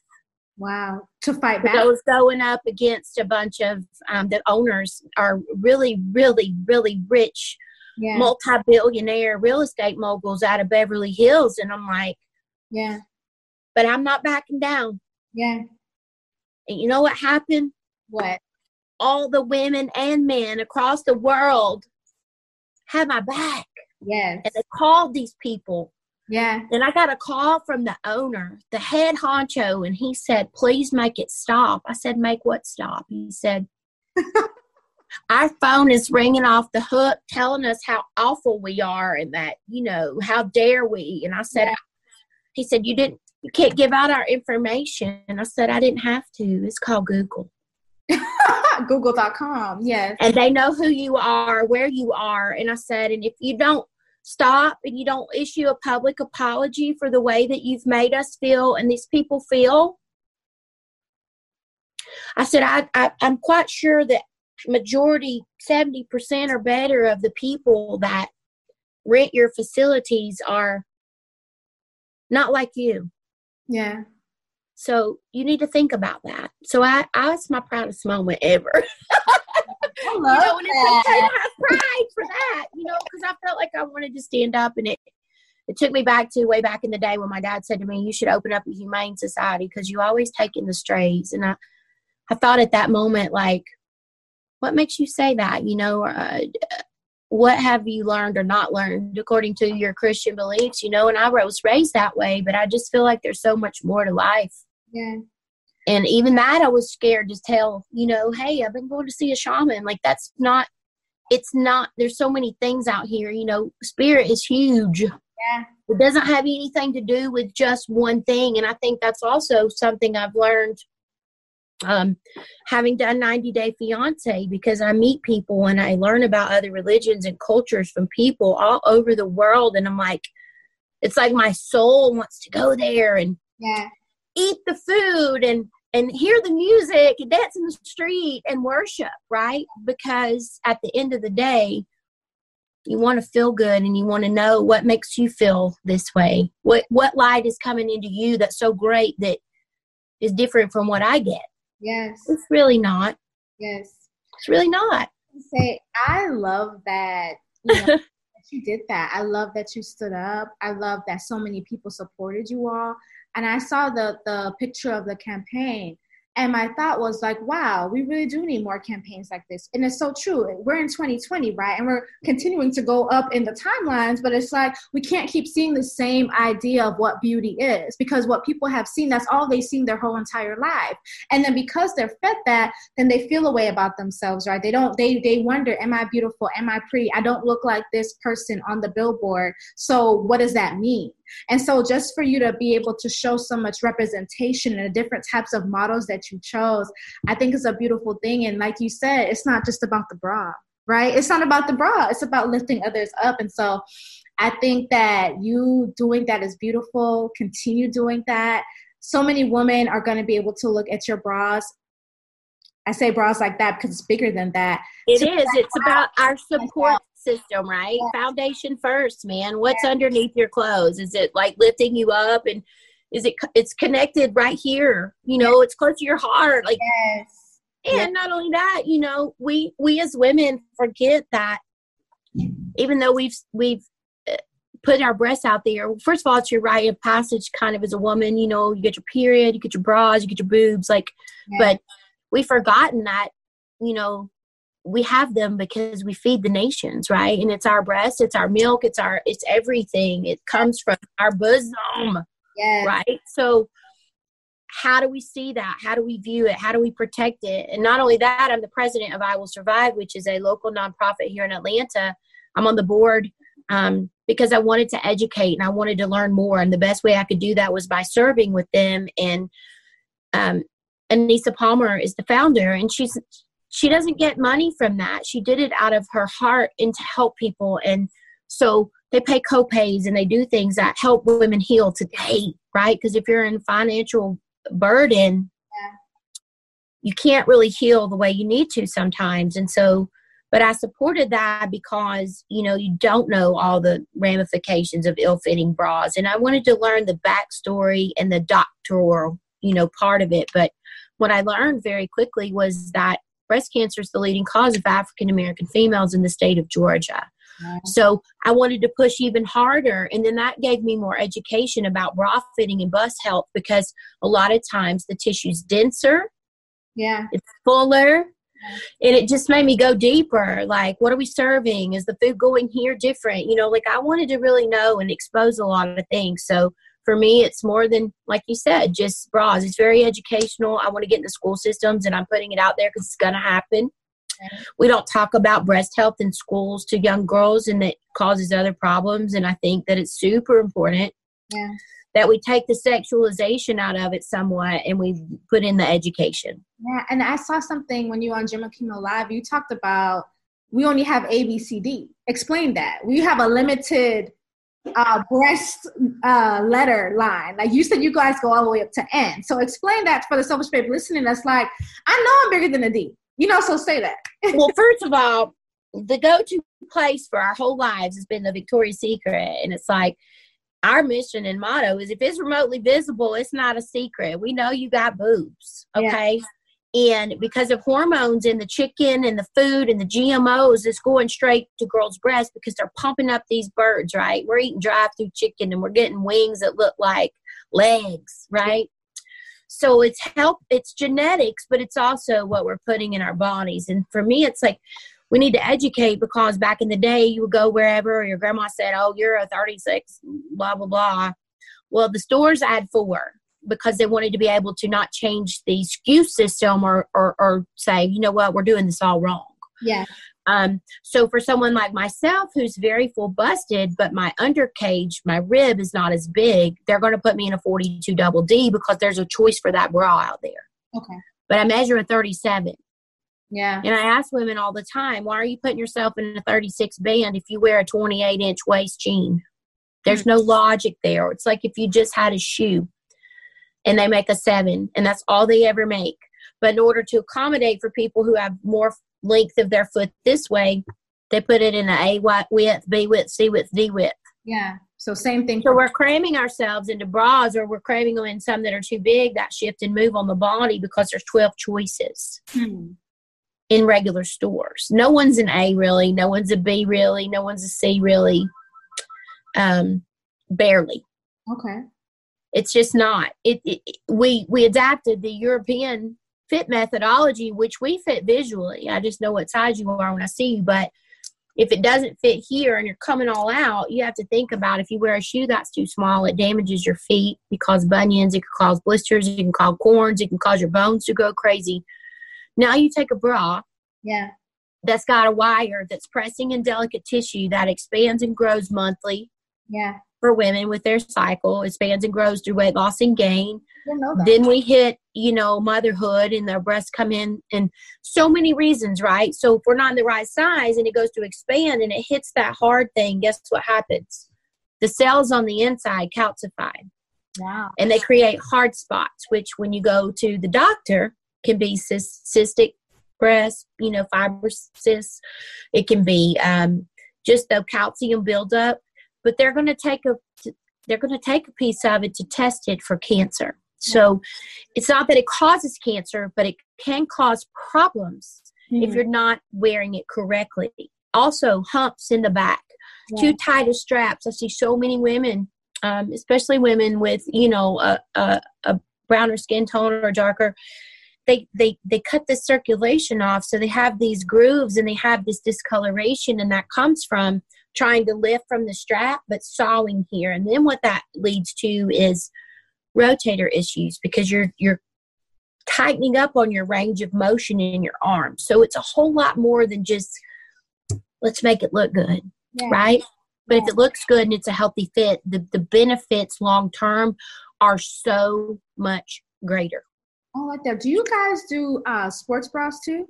Wow. To fight back i was going up against a bunch of um, the owners are really really really rich yeah. multi-billionaire real estate moguls out of beverly hills. And i'm like yeah. but i'm not backing down. Yeah. And you know what happened? What all the women and men across the world have my back. Yes. And they called these people. Yeah. And I got a call from the owner, the head honcho, and he said, please make it stop. I said, make what stop? He said, our phone is ringing off the hook telling us how awful we are and that, you know, how dare we? And I said, yeah. he said, you didn't, you can't give out our information. And I said, I didn't have to. It's called Google. Google.com, yes. And they know who you are, where you are. And I said, and if you don't stop and you don't issue a public apology for the way that you've made us feel and these people feel, I said, I, I, I'm quite sure that majority, 70% or better of the people that rent your facilities are not like you. Yeah. So you need to think about that. So I, I was my proudest moment ever. I love you know, and it's okay to have pride for that, you know, because I felt like I wanted to stand up and it it took me back to way back in the day when my dad said to me, You should open up a humane society because you always take in the strays. And I, I thought at that moment, like, what makes you say that? You know, uh, what have you learned or not learned according to your Christian beliefs? You know, and I was raised that way, but I just feel like there's so much more to life. Yeah. And even that, I was scared to tell, you know, hey, I've been going to see a shaman. Like, that's not, it's not, there's so many things out here. You know, spirit is huge. Yeah. It doesn't have anything to do with just one thing. And I think that's also something I've learned um, having done 90 Day Fiance because I meet people and I learn about other religions and cultures from people all over the world. And I'm like, it's like my soul wants to go there and yeah eat the food and and hear the music and dance in the street and worship, right? Because at the end of the day, you want to feel good and you want to know what makes you feel this way. What what light is coming into you that's so great that is different from what I get. Yes. It's really not. Yes. It's really not. Say I love that you know, you did that. I love that you stood up. I love that so many people supported you all and I saw the the picture of the campaign and my thought was like, wow, we really do need more campaigns like this. And it's so true. We're in 2020, right? And we're continuing to go up in the timelines, but it's like we can't keep seeing the same idea of what beauty is because what people have seen, that's all they've seen their whole entire life. And then because they're fed that, then they feel a way about themselves, right? They don't, they, they wonder, am I beautiful? Am I pretty? I don't look like this person on the billboard. So what does that mean? And so, just for you to be able to show so much representation and the different types of models that you chose, I think is a beautiful thing. And like you said, it's not just about the bra, right? It's not about the bra, it's about lifting others up. And so, I think that you doing that is beautiful. Continue doing that. So many women are going to be able to look at your bras I say bras like that because it's bigger than that. It is. It's about our support system, right? Yeah. Foundation first, man. What's yeah. underneath your clothes? Is it like lifting you up and is it it's connected right here? You know, it's close to your heart. Like yes. And yep. not only that, you know, we we as women forget that even though we've we've uh, put our breasts out there. First of all, it's your rite of passage, kind of as a woman. You know, you get your period, you get your bras, you get your boobs, like. Yeah. But we've forgotten that, you know, we have them because we feed the nations, right? And it's our breast, it's our milk, it's our, it's everything. It comes from our bosom, yes. right? So how do we see that? How do we view it? How do we protect it? And not only that, I'm the president of I Will Survive, which is a local nonprofit here in Atlanta. I'm on the board um, because I wanted to educate and I wanted to learn more. And the best way I could do that was by serving with them. And um, Anissa Palmer is the founder, and she's she doesn't get money from that. She did it out of her heart and to help people. And so they pay copays and they do things that help women heal today, right? Because if you're in financial burden, yeah. you can't really heal the way you need to sometimes. And so, but I supported that because, you know, you don't know all the ramifications of ill fitting bras. And I wanted to learn the backstory and the doctoral, you know, part of it. But what I learned very quickly was that breast cancer is the leading cause of African American females in the state of Georgia. So I wanted to push even harder. And then that gave me more education about bra fitting and bust health because a lot of times the tissue's denser. Yeah. It's fuller. And it just made me go deeper. Like, what are we serving? Is the food going here different? You know, like I wanted to really know and expose a lot of things. So for me, it's more than, like you said, just bras. It's very educational. I want to get in the school systems and I'm putting it out there because it's going to happen. We don't talk about breast health in schools to young girls, and it causes other problems. And I think that it's super important yeah. that we take the sexualization out of it somewhat and we put in the education. Yeah, and I saw something when you were on Jim Aquino Live. You talked about we only have A, B, C, D. Explain that. We have a limited uh, breast uh, letter line. Like you said, you guys go all the way up to N. So explain that for the selfish babe listening. That's like, I know I'm bigger than a D. You know, so say that. well, first of all, the go-to place for our whole lives has been the Victoria's Secret, and it's like our mission and motto is if it's remotely visible, it's not a secret. We know you got boobs, okay? Yeah. And because of hormones in the chicken and the food and the GMOs, it's going straight to girls' breasts because they're pumping up these birds, right? We're eating drive-through chicken and we're getting wings that look like legs, right? so it's help it's genetics but it's also what we're putting in our bodies and for me it's like we need to educate because back in the day you would go wherever your grandma said oh you're a 36 blah blah blah well the stores had four because they wanted to be able to not change the SKU system or, or, or say you know what we're doing this all wrong yeah um, so for someone like myself who's very full busted, but my undercage, my rib is not as big, they're going to put me in a 42 double D because there's a choice for that bra out there. Okay. But I measure a 37. Yeah. And I ask women all the time, why are you putting yourself in a 36 band if you wear a 28 inch waist jean? There's mm-hmm. no logic there. It's like if you just had a shoe and they make a seven and that's all they ever make. But in order to accommodate for people who have more length of their foot this way, they put it in a A width, B width, C width, D width. Yeah. So same thing. So we're cramming ourselves into bras, or we're cramming them in some that are too big. That shift and move on the body because there's twelve choices hmm. in regular stores. No one's an A really. No one's a B really. No one's a C really. Um, barely. Okay. It's just not. It, it, we we adapted the European fit methodology, which we fit visually. I just know what size you are when I see you. But if it doesn't fit here and you're coming all out, you have to think about if you wear a shoe that's too small, it damages your feet. It cause bunions, it can cause blisters, it can cause corns, it can cause your bones to go crazy. Now you take a bra. Yeah. That's got a wire that's pressing in delicate tissue that expands and grows monthly. Yeah for women with their cycle. It expands and grows through weight loss and gain. Then we hit, you know, motherhood and their breasts come in and so many reasons, right? So if we're not in the right size and it goes to expand and it hits that hard thing, guess what happens? The cells on the inside calcify. Wow. And they create hard spots, which when you go to the doctor can be cystic breast, you know, fibrosis. It can be um, just the calcium buildup. But they're going to take a they're going to take a piece of it to test it for cancer. So it's not that it causes cancer, but it can cause problems mm-hmm. if you're not wearing it correctly. Also, humps in the back, yeah. too tight of straps. I see so many women, um, especially women with you know a, a, a browner skin tone or darker. They, they they cut the circulation off so they have these grooves and they have this discoloration and that comes from trying to lift from the strap but sawing here and then what that leads to is rotator issues because you're you're tightening up on your range of motion in your arm. So it's a whole lot more than just let's make it look good, yeah. right? But yeah. if it looks good and it's a healthy fit, the, the benefits long term are so much greater. I like that. Do you guys do uh, sports bras too?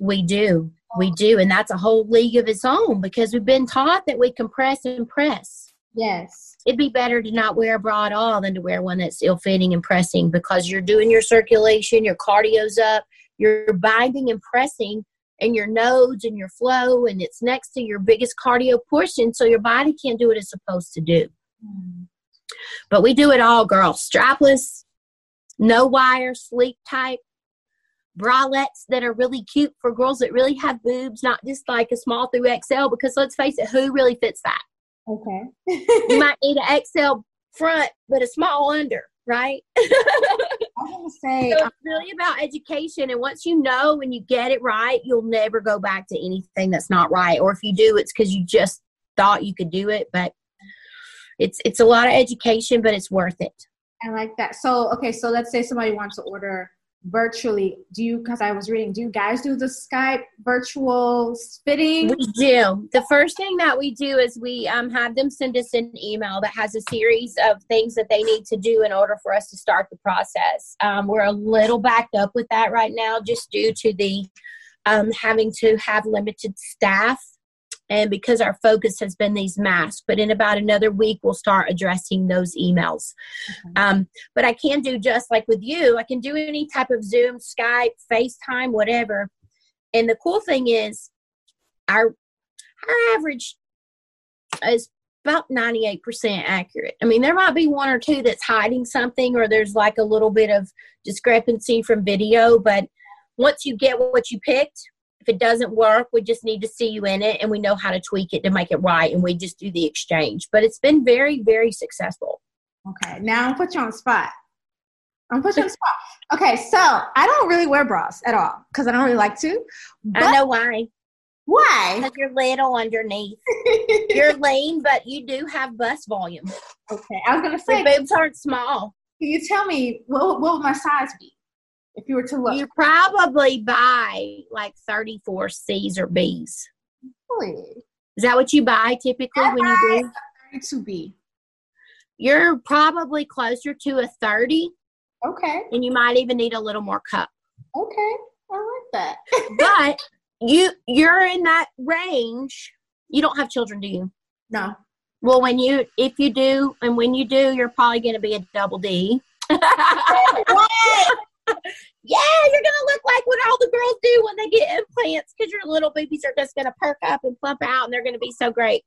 We do. We do. And that's a whole league of its own because we've been taught that we compress and press. Yes it'd be better to not wear a bra at all than to wear one that's ill fitting and pressing because you're doing your circulation, your cardio's up, you're binding and pressing and your nodes and your flow and it's next to your biggest cardio portion so your body can't do what it's supposed to do. Mm. But we do it all, girls. Strapless, no wire, sleep type, bralettes that are really cute for girls that really have boobs, not just like a small through XL because let's face it, who really fits that? Okay. you might need an XL front, but a small under, right? I'm gonna say so it's uh, really about education, and once you know and you get it right, you'll never go back to anything that's not right. Or if you do, it's because you just thought you could do it. But it's it's a lot of education, but it's worth it. I like that. So okay, so let's say somebody wants to order virtually do you because i was reading do you guys do the skype virtual spitting? We do. The first thing that we do is we um, have them send us an email that has a series of things that they need to do in order for us to start the process. Um, we're a little backed up with that right now just due to the um, having to have limited staff and because our focus has been these masks but in about another week we'll start addressing those emails. Um, but i can do just like with you i can do any type of zoom skype facetime whatever. And the cool thing is our our average is about 98% accurate. I mean, there might be one or two that's hiding something or there's like a little bit of discrepancy from video, but once you get what you picked, it doesn't work, we just need to see you in it and we know how to tweak it to make it right and we just do the exchange. But it's been very, very successful. Okay, now I'll put you on spot. I'm put you on spot. Okay, so I don't really wear bras at all because I don't really like to. I know why. Why? Because you're little underneath. you're lean, but you do have bust volume. Okay, I was gonna say Your boobs aren't small. Can you tell me what, what would my size be? If you were to look? You probably buy like 34 C's or B's. Really? Is that what you buy typically I when you do? 32B. You're probably closer to a 30. Okay. And you might even need a little more cup. Okay. I like that. but you you're in that range. You don't have children, do you? No. Well, when you if you do, and when you do, you're probably going to be a double D. yeah, you're gonna look like what all the girls do when they get implants because your little babies are just gonna perk up and plump out and they're gonna be so great.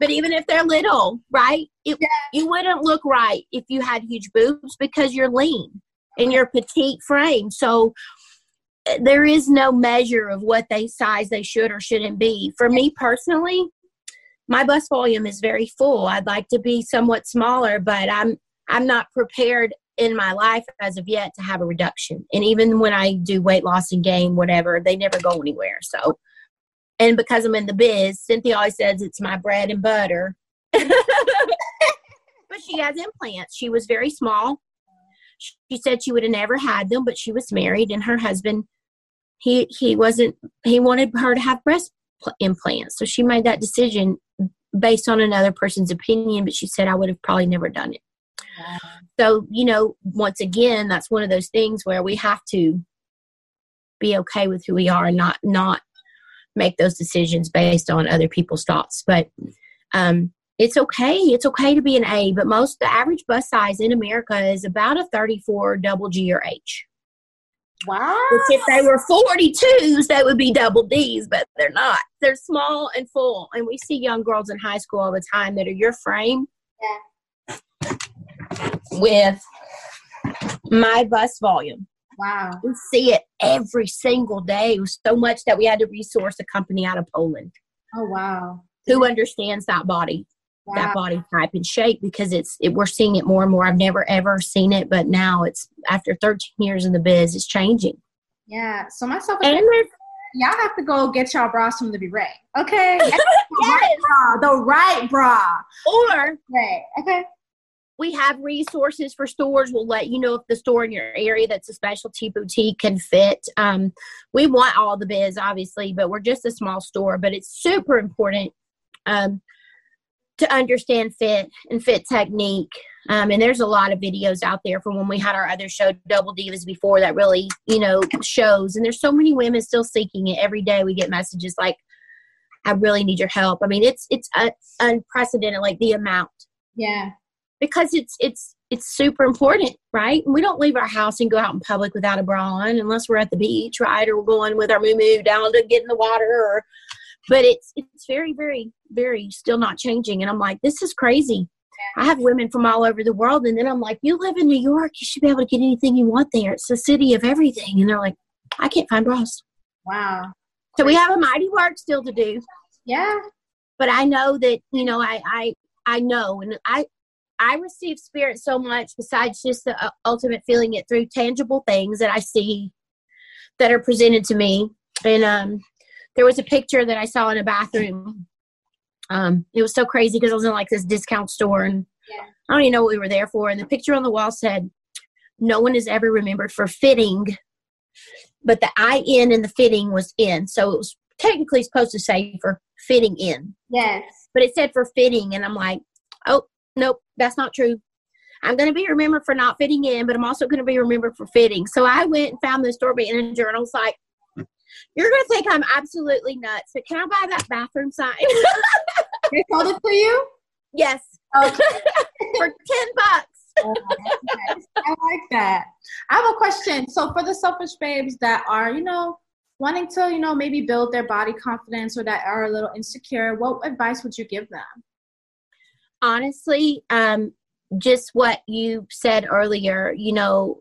But even if they're little, right? It, yeah. You wouldn't look right if you had huge boobs because you're lean and you're petite frame. So eh, there is no measure of what they size they should or shouldn't be. For me personally, my bust volume is very full. I'd like to be somewhat smaller, but I'm I'm not prepared in my life as of yet to have a reduction. And even when I do weight loss and gain, whatever, they never go anywhere. So, and because I'm in the biz, Cynthia always says it's my bread and butter. but she has implants. She was very small. She said she would have never had them, but she was married, and her husband, he he wasn't. He wanted her to have breast implants, so she made that decision based on another person's opinion. But she said I would have probably never done it. So, you know, once again, that's one of those things where we have to be okay with who we are and not not make those decisions based on other people's thoughts. But um, it's okay. It's okay to be an A, but most the average bus size in America is about a 34 double G or H. Wow. Which if they were 42s, that would be double D's, but they're not. They're small and full. And we see young girls in high school all the time that are your frame. Yeah. With my bust volume. Wow. We see it every single day. It was so much that we had to resource a company out of Poland. Oh wow. Who understands that body? Wow. That body type and shape because it's it, we're seeing it more and more. I've never ever seen it, but now it's after 13 years in the biz, it's changing. Yeah. So myself and y'all have to go get y'all bras from the Ray. Okay. yes. the, right bra, the right bra. Or right. Okay we have resources for stores. We'll let you know if the store in your area that's a specialty boutique can fit. Um, we want all the biz, obviously, but we're just a small store. But it's super important um, to understand fit and fit technique. Um, and there's a lot of videos out there from when we had our other show, Double Divas, before that really, you know, shows. And there's so many women still seeking it. Every day we get messages like, "I really need your help." I mean, it's it's uh, unprecedented, like the amount. Yeah because it's it's it's super important, right? we don't leave our house and go out in public without a bra on unless we're at the beach, right? Or we're going with our moo down to get in the water or but it's it's very, very, very still not changing. And I'm like, this is crazy. I have women from all over the world, and then I'm like, you live in New York, you should be able to get anything you want there. It's the city of everything. And they're like, I can't find bras. Wow. So we have a mighty work still to do. Yeah. But I know that, you know, I I I know and I I receive spirit so much besides just the uh, ultimate feeling it through tangible things that I see that are presented to me. And um, there was a picture that I saw in a bathroom. Um, it was so crazy because I was in like this discount store and yeah. I don't even know what we were there for. And the picture on the wall said, No one is ever remembered for fitting, but the I in and the fitting was in. So it was technically supposed to say for fitting in. Yes. But it said for fitting. And I'm like, Oh, nope, that's not true. I'm going to be remembered for not fitting in, but I'm also going to be remembered for fitting. So I went and found the store manager and I was like, you're going to think I'm absolutely nuts, but can I buy that bathroom sign? they sold it to you? Yes. Okay. for 10 bucks. Oh, nice. I like that. I have a question. So for the selfish babes that are, you know, wanting to, you know, maybe build their body confidence or that are a little insecure, what advice would you give them? Honestly, um, just what you said earlier, you know,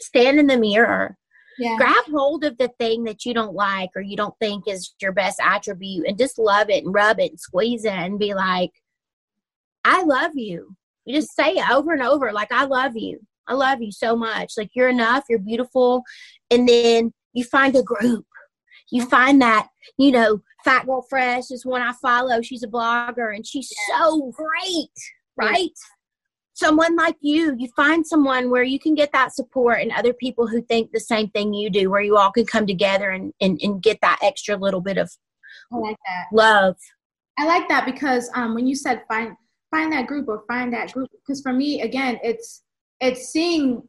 stand in the mirror. Yeah. Grab hold of the thing that you don't like or you don't think is your best attribute and just love it and rub it and squeeze it and be like, I love you. You just say it over and over, like, I love you. I love you so much. Like, you're enough, you're beautiful. And then you find a group. You find that, you know, Fat Girl Fresh is one I follow. She's a blogger and she's so great, right? Someone like you, you find someone where you can get that support and other people who think the same thing you do, where you all can come together and, and, and get that extra little bit of I like that. love. I like that because um, when you said find find that group or find that group, because for me, again, it's it's seeing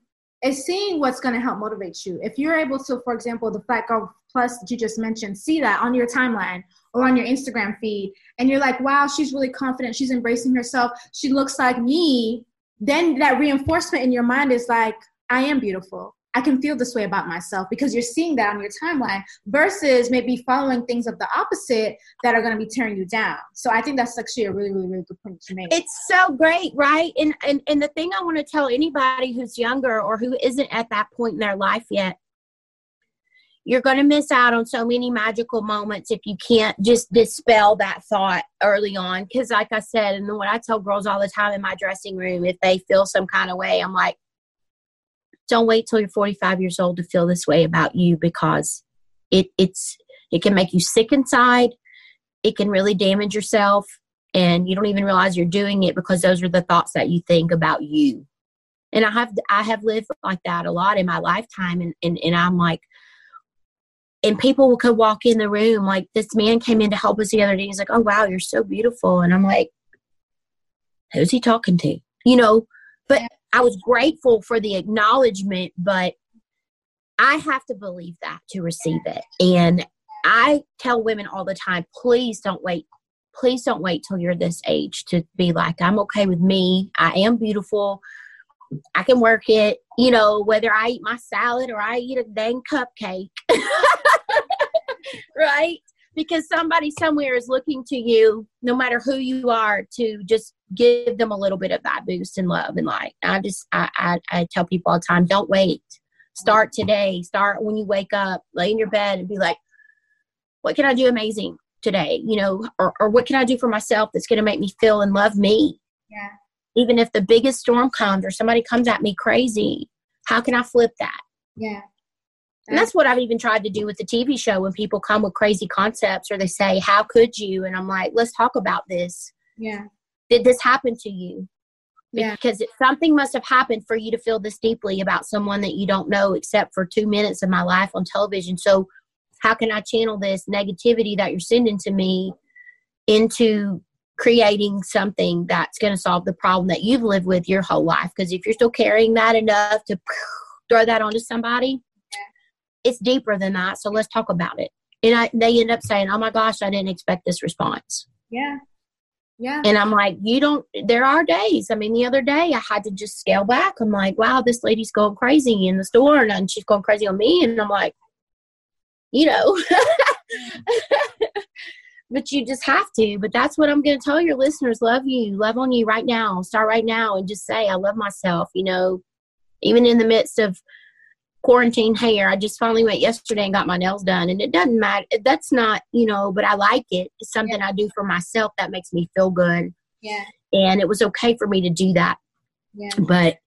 it's seeing what's going to help motivate you. If you're able to, for example, the Flat Girl Plus that you just mentioned, see that on your timeline or on your Instagram feed, and you're like, wow, she's really confident, she's embracing herself, she looks like me, then that reinforcement in your mind is like, I am beautiful. I can feel this way about myself because you're seeing that on your timeline versus maybe following things of the opposite that are going to be tearing you down. So I think that's actually a really, really, really good point to make. It's so great, right? And and and the thing I want to tell anybody who's younger or who isn't at that point in their life yet, you're going to miss out on so many magical moments if you can't just dispel that thought early on. Because, like I said, and what I tell girls all the time in my dressing room, if they feel some kind of way, I'm like, don't wait till you're 45 years old to feel this way about you because it it's it can make you sick inside. It can really damage yourself and you don't even realize you're doing it because those are the thoughts that you think about you. And i have i have lived like that a lot in my lifetime and and, and i'm like and people could walk in the room like this man came in to help us the other day. He's like oh wow you're so beautiful. And i'm like who's he talking to? You know but I was grateful for the acknowledgement, but I have to believe that to receive it. And I tell women all the time, please don't wait. Please don't wait till you're this age to be like, I'm okay with me. I am beautiful. I can work it, you know, whether I eat my salad or I eat a dang cupcake. right? Because somebody somewhere is looking to you, no matter who you are, to just give them a little bit of that boost and love and light. I just, I, I, I tell people all the time, don't wait. Start today. Start when you wake up, lay in your bed and be like, what can I do amazing today? You know, or, or what can I do for myself that's going to make me feel and love me? Yeah. Even if the biggest storm comes or somebody comes at me crazy, how can I flip that? Yeah. And that's what I've even tried to do with the TV show when people come with crazy concepts or they say, How could you? And I'm like, Let's talk about this. Yeah. Did this happen to you? Yeah. Because it, something must have happened for you to feel this deeply about someone that you don't know except for two minutes of my life on television. So, how can I channel this negativity that you're sending to me into creating something that's going to solve the problem that you've lived with your whole life? Because if you're still carrying that enough to throw that onto somebody, it's deeper than that. So let's talk about it. And I, they end up saying, "Oh my gosh, I didn't expect this response." Yeah. Yeah. And I'm like, you don't. There are days. I mean, the other day I had to just scale back. I'm like, wow, this lady's going crazy in the store, and she's going crazy on me. And I'm like, you know, but you just have to. But that's what I'm going to tell your listeners: love you, love on you right now. Start right now and just say, I love myself. You know, even in the midst of quarantine hair. I just finally went yesterday and got my nails done, and it doesn't matter. That's not, you know, but I like it. It's something Yeah. I do for myself that makes me feel good, Yeah. and it was okay for me to do that. Yeah. But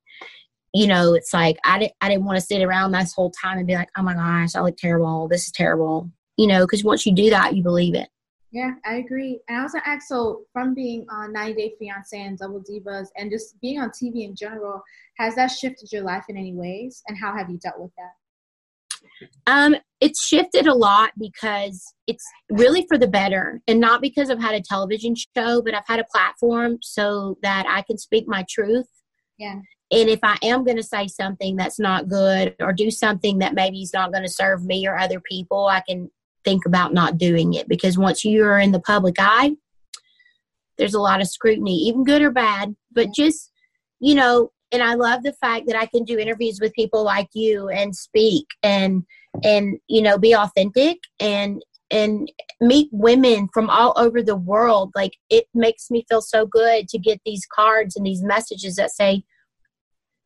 you know, it's like I didn't. I didn't want to sit around this whole time and be like, "Oh my gosh, I look terrible. This is terrible." You know, because once you do that, you believe it. Yeah, I agree. And I was gonna ask, so from being on 90 Day Fiance and Double Divas and just being on TV in general, has that shifted your life in any ways? And how have you dealt with that? Um, it's shifted a lot because it's really for the better, and not because I've had a television show, but I've had a platform so that I can speak my truth. Yeah. And if I am going to say something that's not good or do something that maybe is not going to serve me or other people, I can think about not doing it because once you're in the public eye, there's a lot of scrutiny, even good or bad. But just, you know, and I love the fact that I can do interviews with people like you and speak and and you know be authentic and and meet women from all over the world like it makes me feel so good to get these cards and these messages that say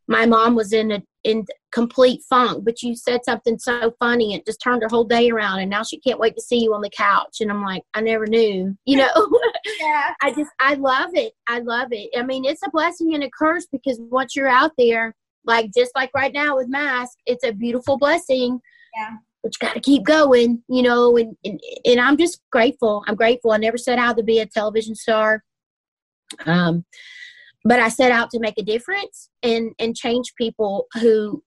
my mom was in a in complete funk but you said something so funny it just turned her whole day around and now she can't wait to see you on the couch and i'm like i never knew you know Yeah. I just I love it. I love it. I mean, it's a blessing and a curse because once you're out there, like just like right now with mask, it's a beautiful blessing. Yeah. But you got to keep going, you know. And, and and I'm just grateful. I'm grateful. I never set out to be a television star, um, but I set out to make a difference and and change people who.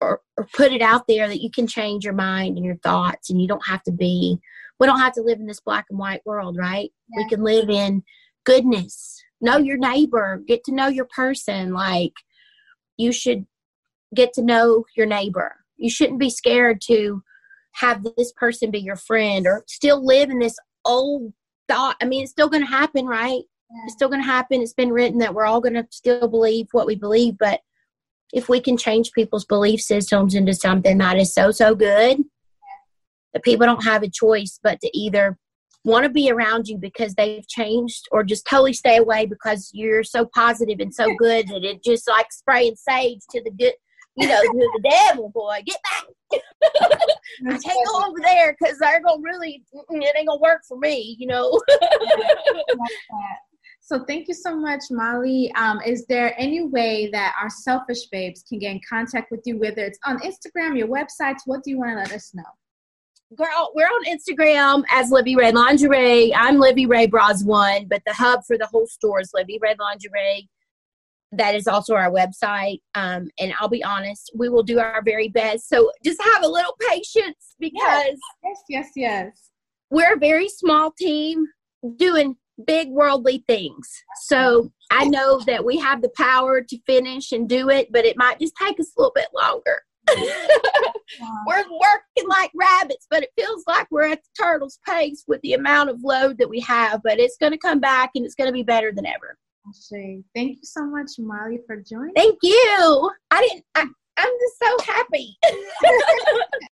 Or, or put it out there that you can change your mind and your thoughts, and you don't have to be we don't have to live in this black and white world, right? We can live in goodness. Know your neighbor, get to know your person. Like you should get to know your neighbor. You shouldn't be scared to have this person be your friend or still live in this old thought. I mean, it's still going to happen, right? It's still going to happen. It's been written that we're all going to still believe what we believe, but if we can change people's belief systems into something that is so so good that people don't have a choice but to either want to be around you because they've changed or just totally stay away because you're so positive and so good that it just like spraying sage to the good you know to the devil boy. Get back. I can't go over there because they're gonna really it ain't gonna work for me you know So thank you so much, Molly. Um, is there any way that our selfish babes can get in contact with you, whether it's on Instagram, your websites? What do you want to let us know? girl, we're on Instagram as Livi Rae Lingerie. I'm Livi Rae Bras One, but the hub for the whole store is Livi Rae Lingerie. That is also our website. Um, and I'll be honest, we will do our very best. So just have a little patience because Yes, yes, yes. we're a very small team doing big worldly things. So I know that we have the power to finish and do it, but it might just take us a little bit longer. we're working like rabbits, but it feels like we're at the turtle's pace with the amount of load that we have. But it's going to come back and it's going to be better than ever. Thank you so much, Molly, for joining. Thank you. I didn't. I, I'm just so happy.